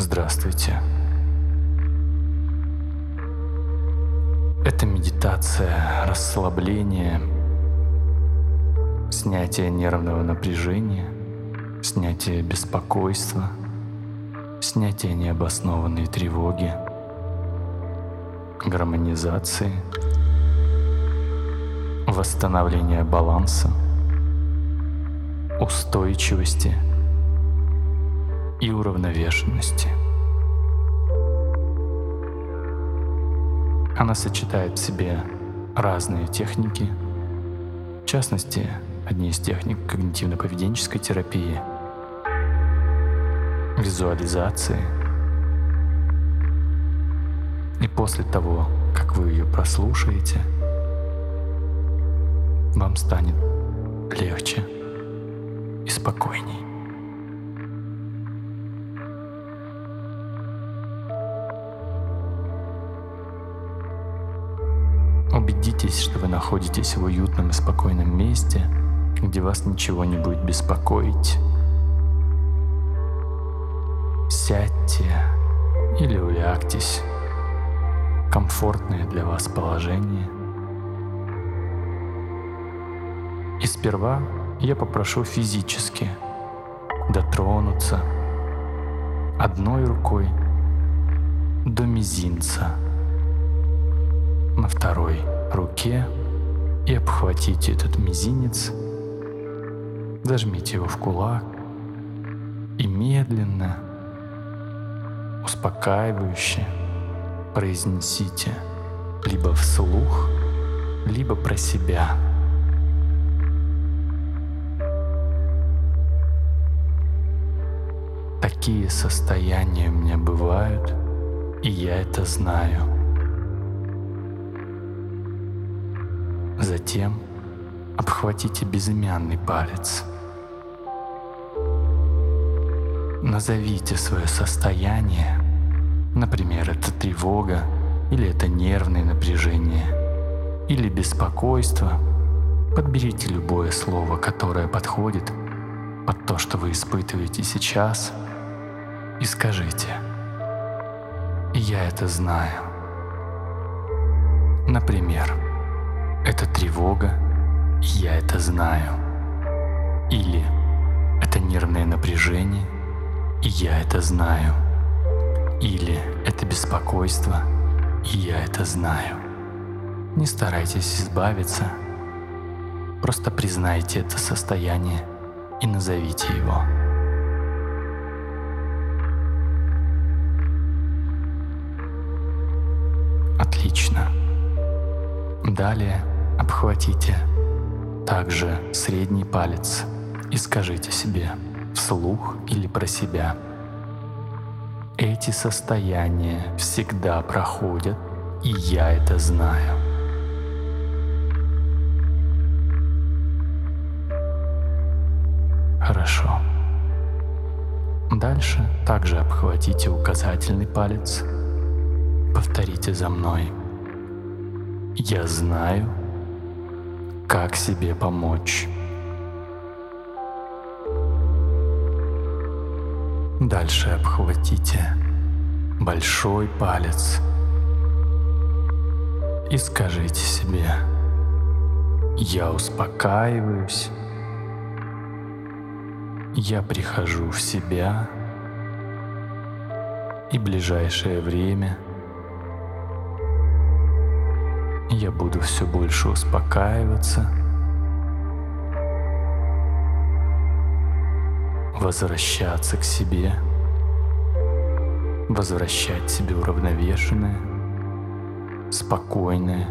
Здравствуйте. Это медитация расслабления, снятие нервного напряжения, снятие беспокойства, снятие необоснованной тревоги, гармонизации, восстановление баланса, устойчивости и уравновешенности. Она сочетает в себе разные техники, в частности, одни из техник когнитивно-поведенческой терапии, визуализации. И после того, как вы ее прослушаете, вам станет легче и спокойней. Убедитесь, что вы находитесь в уютном и спокойном месте, где вас ничего не будет беспокоить. Сядьте или улягтесь. Комфортное для вас положение. И сперва я попрошу физически дотронуться одной рукой до мизинца, на второй руке и обхватите этот мизинец, зажмите его в кулак и медленно, успокаивающе произнесите либо вслух, либо про себя. Такие состояния у меня бывают, и я это знаю. Затем обхватите безымянный палец. Назовите свое состояние. Например, это тревога, или это нервное напряжение, или беспокойство. Подберите любое слово, которое подходит под то, что вы испытываете сейчас, и скажите «Я это знаю». Например, это тревога, и я это знаю. Или это нервное напряжение, и я это знаю. Или это беспокойство, и я это знаю. Не старайтесь избавиться, просто признайте это состояние и назовите его. Отлично. Далее обхватите также средний палец и скажите себе вслух или про себя. Эти состояния всегда проходят, и я это знаю. Хорошо. Дальше также обхватите указательный палец. Повторите за мной. Я знаю, как себе помочь. Дальше обхватите. Большой палец. И скажите себе, я успокаиваюсь, я прихожу в себя, и ближайшее время – я буду все больше успокаиваться, возвращаться к себе, возвращать себе уравновешенное, спокойное,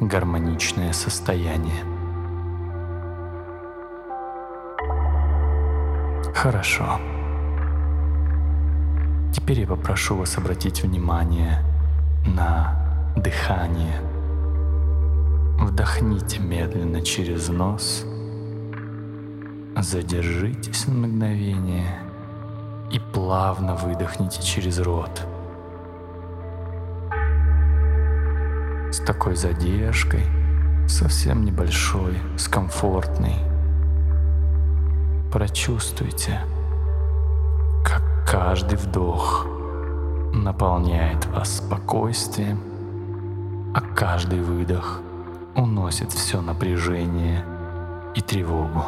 гармоничное состояние. Хорошо. Теперь я попрошу вас обратить внимание на дыхание. Вдохните медленно через нос, задержитесь на мгновение и плавно выдохните через рот. С такой задержкой, совсем небольшой, с комфортной. Прочувствуйте, как каждый вдох наполняет вас спокойствием, а каждый выдох уносит все напряжение и тревогу.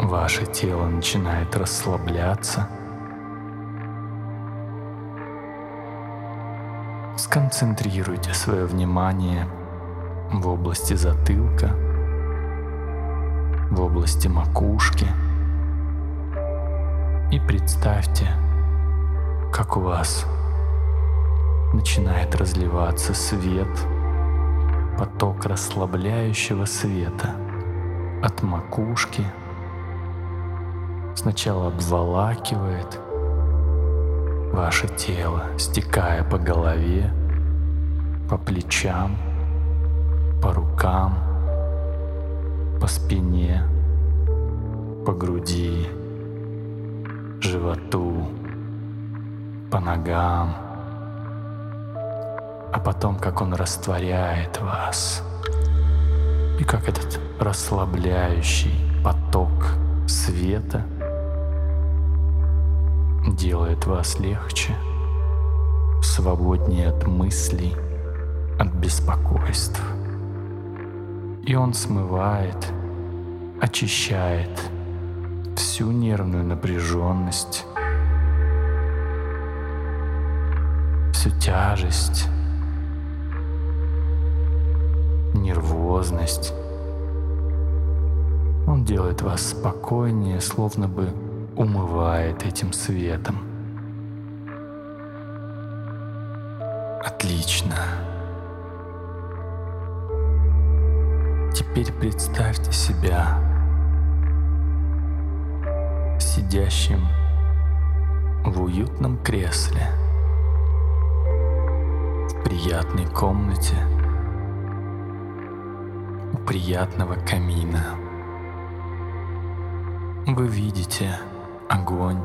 Ваше тело начинает расслабляться. Сконцентрируйте свое внимание в области затылка, в области макушки. И представьте, как у вас начинает разливаться свет, поток расслабляющего света от макушки – сначала обволакивает ваше тело, стекая по голове, по плечам, по рукам, по спине, по груди, животу, по ногам, а потом как он растворяет вас, и как этот расслабляющий поток света – делает вас легче, свободнее от мыслей, от беспокойств. И он смывает, очищает всю нервную напряженность, всю тяжесть, нервозность. Он делает вас спокойнее, словно бы умывает этим светом. Отлично. Теперь представьте себя сидящим в уютном кресле в приятной комнате у приятного камина. Вы видите, огонь,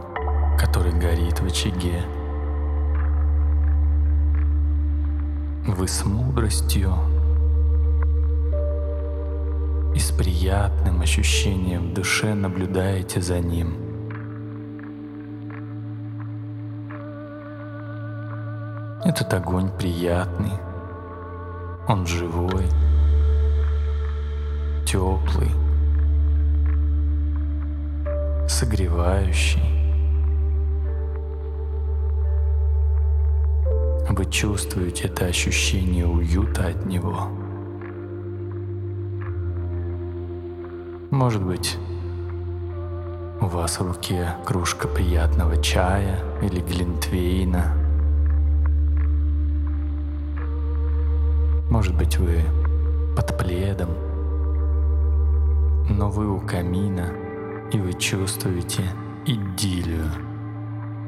который горит в очаге. Вы с мудростью и с приятным ощущением в душе наблюдаете за ним. Этот огонь приятный, он живой, теплый, согревающий. Вы чувствуете это ощущение уюта от него. Может быть, у вас в руке кружка приятного чая или глинтвейна. Может быть, вы под пледом, но вы у камина – и вы чувствуете идиллию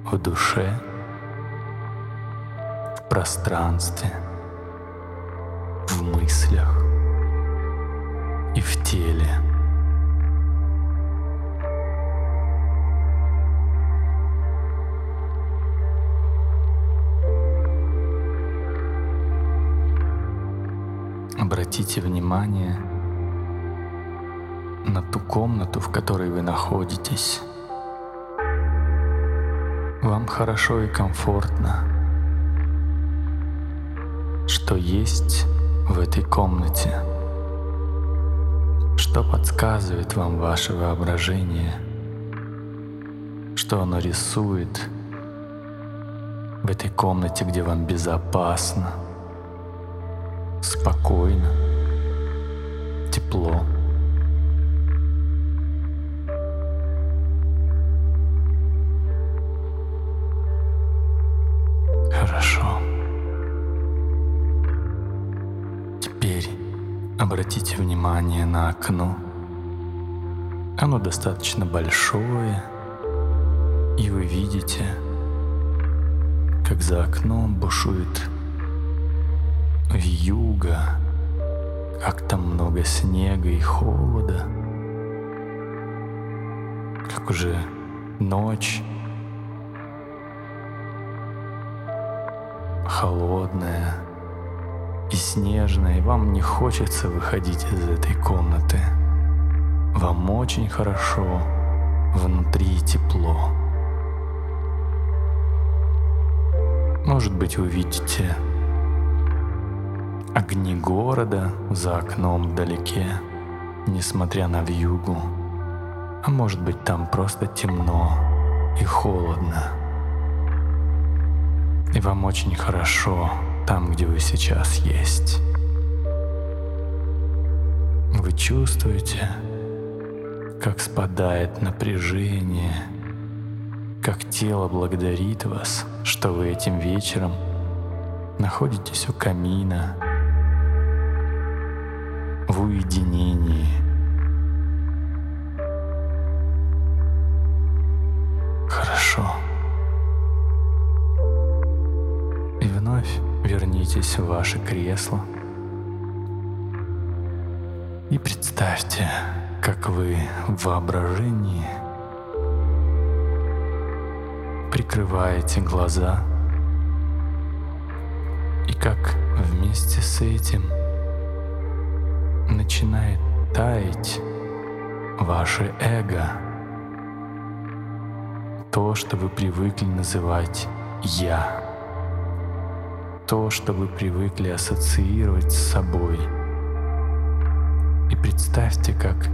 в душе, в пространстве, в мыслях и в теле. Обратите внимание – на ту комнату, в которой вы находитесь. Вам хорошо и комфортно. Что есть в этой комнате? Что подсказывает вам ваше воображение? Что оно рисует в этой комнате, где вам безопасно, спокойно, тепло? Обратите внимание на окно. Оно достаточно большое, и вы видите, как за окном бушует вьюга, как там много снега и холода, как уже ночь, холодная и снежная, и вам не хочется выходить из этой комнаты. Вам очень хорошо, внутри тепло. Может быть, вы видите огни города за окном вдалеке, несмотря на вьюгу. А может быть, там просто темно и холодно. И вам очень хорошо там, где вы сейчас есть. Вы чувствуете, как спадает напряжение, как тело благодарит вас, что вы этим вечером находитесь у камина, в уединении. Хорошо. И вновь вернитесь в ваше кресло и представьте, как вы в воображении прикрываете глаза и как вместе с этим – начинает таять ваше эго, то, что вы привыкли называть «я», то, что вы привыкли ассоциировать с собой. И представьте, как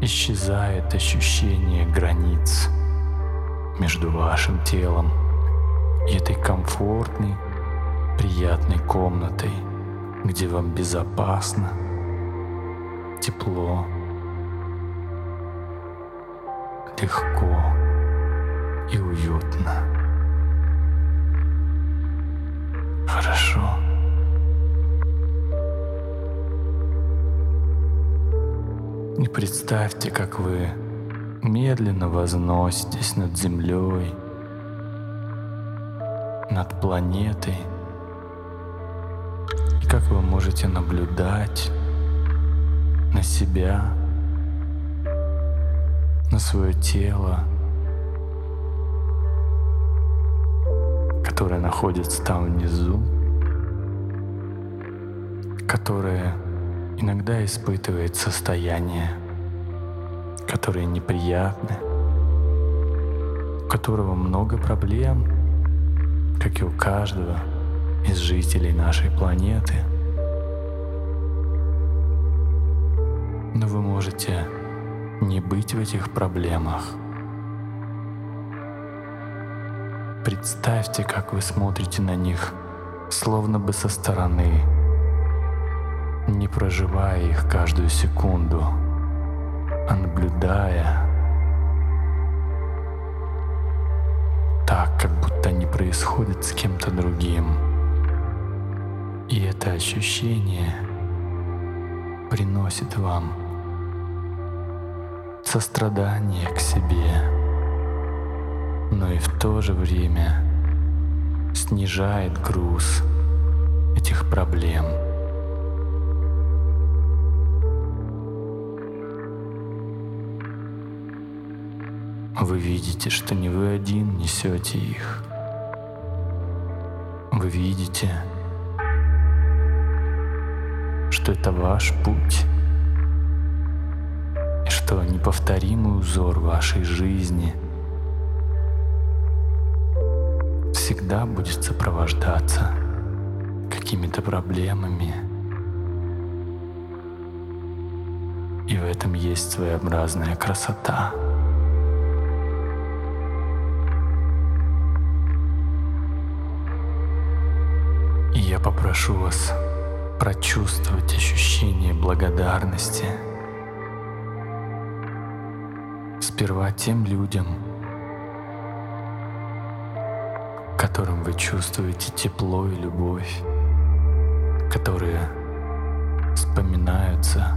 исчезает ощущение границ между вашим телом и этой комфортной, приятной комнатой, где вам безопасно – тепло, легко и уютно. Хорошо. И представьте, как вы медленно возноситесь над Землей, над планетой, и как вы можете наблюдать на себя, на свое тело, которое находится там внизу, которое иногда испытывает состояние, которое неприятно, у которого много проблем, как и у каждого из жителей нашей планеты – но вы можете не быть в этих проблемах. Представьте, как вы смотрите на них, словно бы со стороны, не проживая их каждую секунду, а наблюдая так, как будто они происходят с кем-то другим. И это ощущение приносит вам сострадание к себе, но и в то же время снижает груз этих проблем. Вы видите, что не вы один несете их. Вы видите, что это ваш путь что неповторимый узор вашей жизни всегда будет сопровождаться какими-то проблемами. И в этом есть своеобразная красота. И я попрошу вас прочувствовать ощущение благодарности – сперва тем людям, которым вы чувствуете тепло и любовь, которые вспоминаются.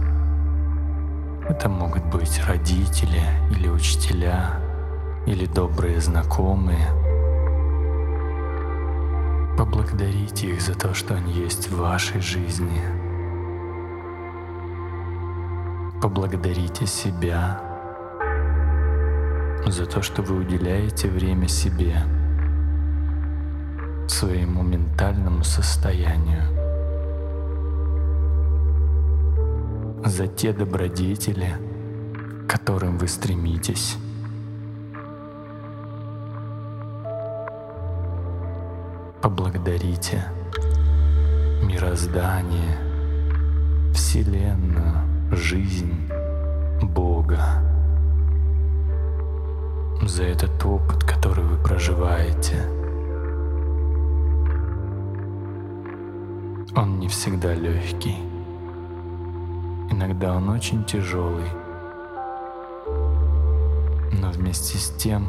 Это могут быть родители или учителя, или добрые знакомые. Поблагодарите их за то, что они есть в вашей жизни. Поблагодарите себя за то, что вы уделяете время себе, своему ментальному состоянию. За те добродетели, к которым вы стремитесь. Поблагодарите мироздание, Вселенную, жизнь, за этот опыт, который вы проживаете. Он не всегда легкий. Иногда он очень тяжелый. Но вместе с тем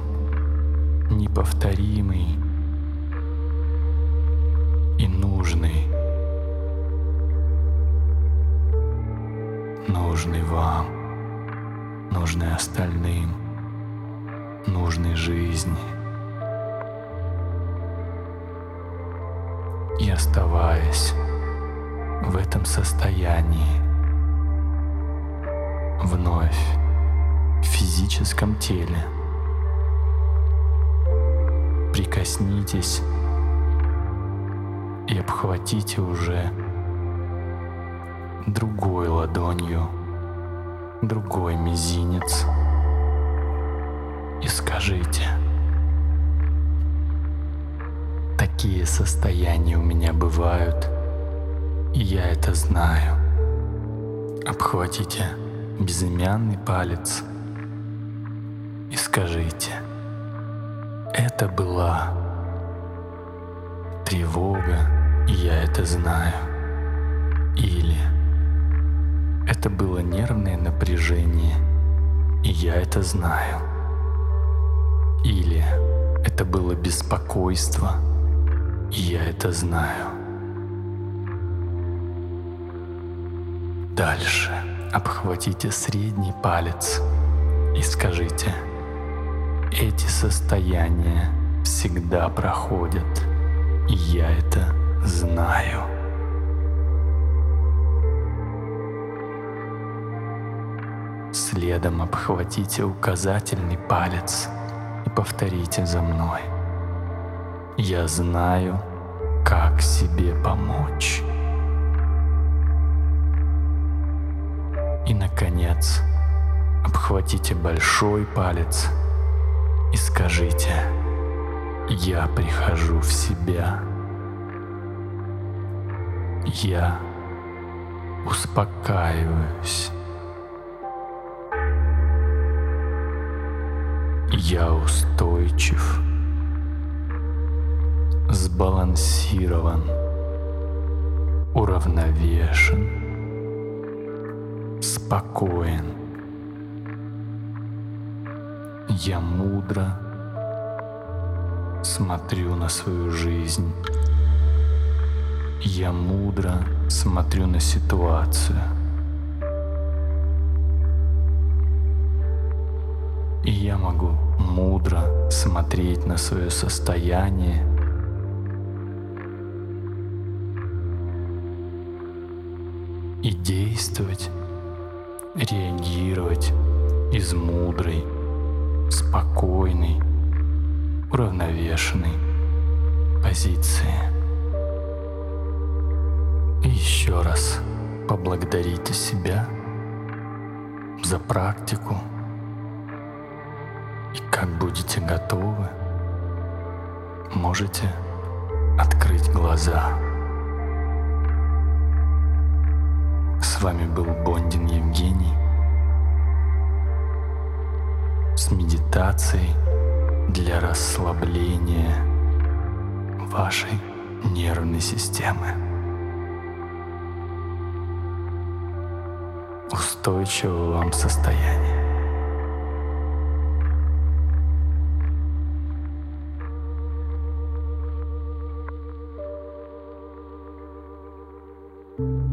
неповторимый и нужный. Нужный вам, нужный остальным, нужный жизни. И оставаясь в этом состоянии, вновь в физическом теле, прикоснитесь и обхватите уже другой ладонью, другой мизинец и скажите, такие состояния у меня бывают, и я это знаю. Обхватите безымянный палец и скажите, это была тревога, и я это знаю. Или это было нервное напряжение, и я это знаю. Или это было беспокойство, и я это знаю. Дальше обхватите средний палец и скажите, эти состояния всегда проходят, и я это знаю. Следом обхватите указательный палец повторите за мной. Я знаю, как себе помочь. И, наконец, обхватите большой палец и скажите, я прихожу в себя. Я успокаиваюсь. Я устойчив, сбалансирован, уравновешен, спокоен. Я мудро смотрю на свою жизнь. Я мудро смотрю на ситуацию. И я могу мудро смотреть на свое состояние и действовать, реагировать из мудрой, спокойной, уравновешенной позиции. И еще раз поблагодарите себя за практику, как будете готовы, можете открыть глаза. С вами был Бондин Евгений с медитацией для расслабления вашей нервной системы. Устойчивого вам состояния. You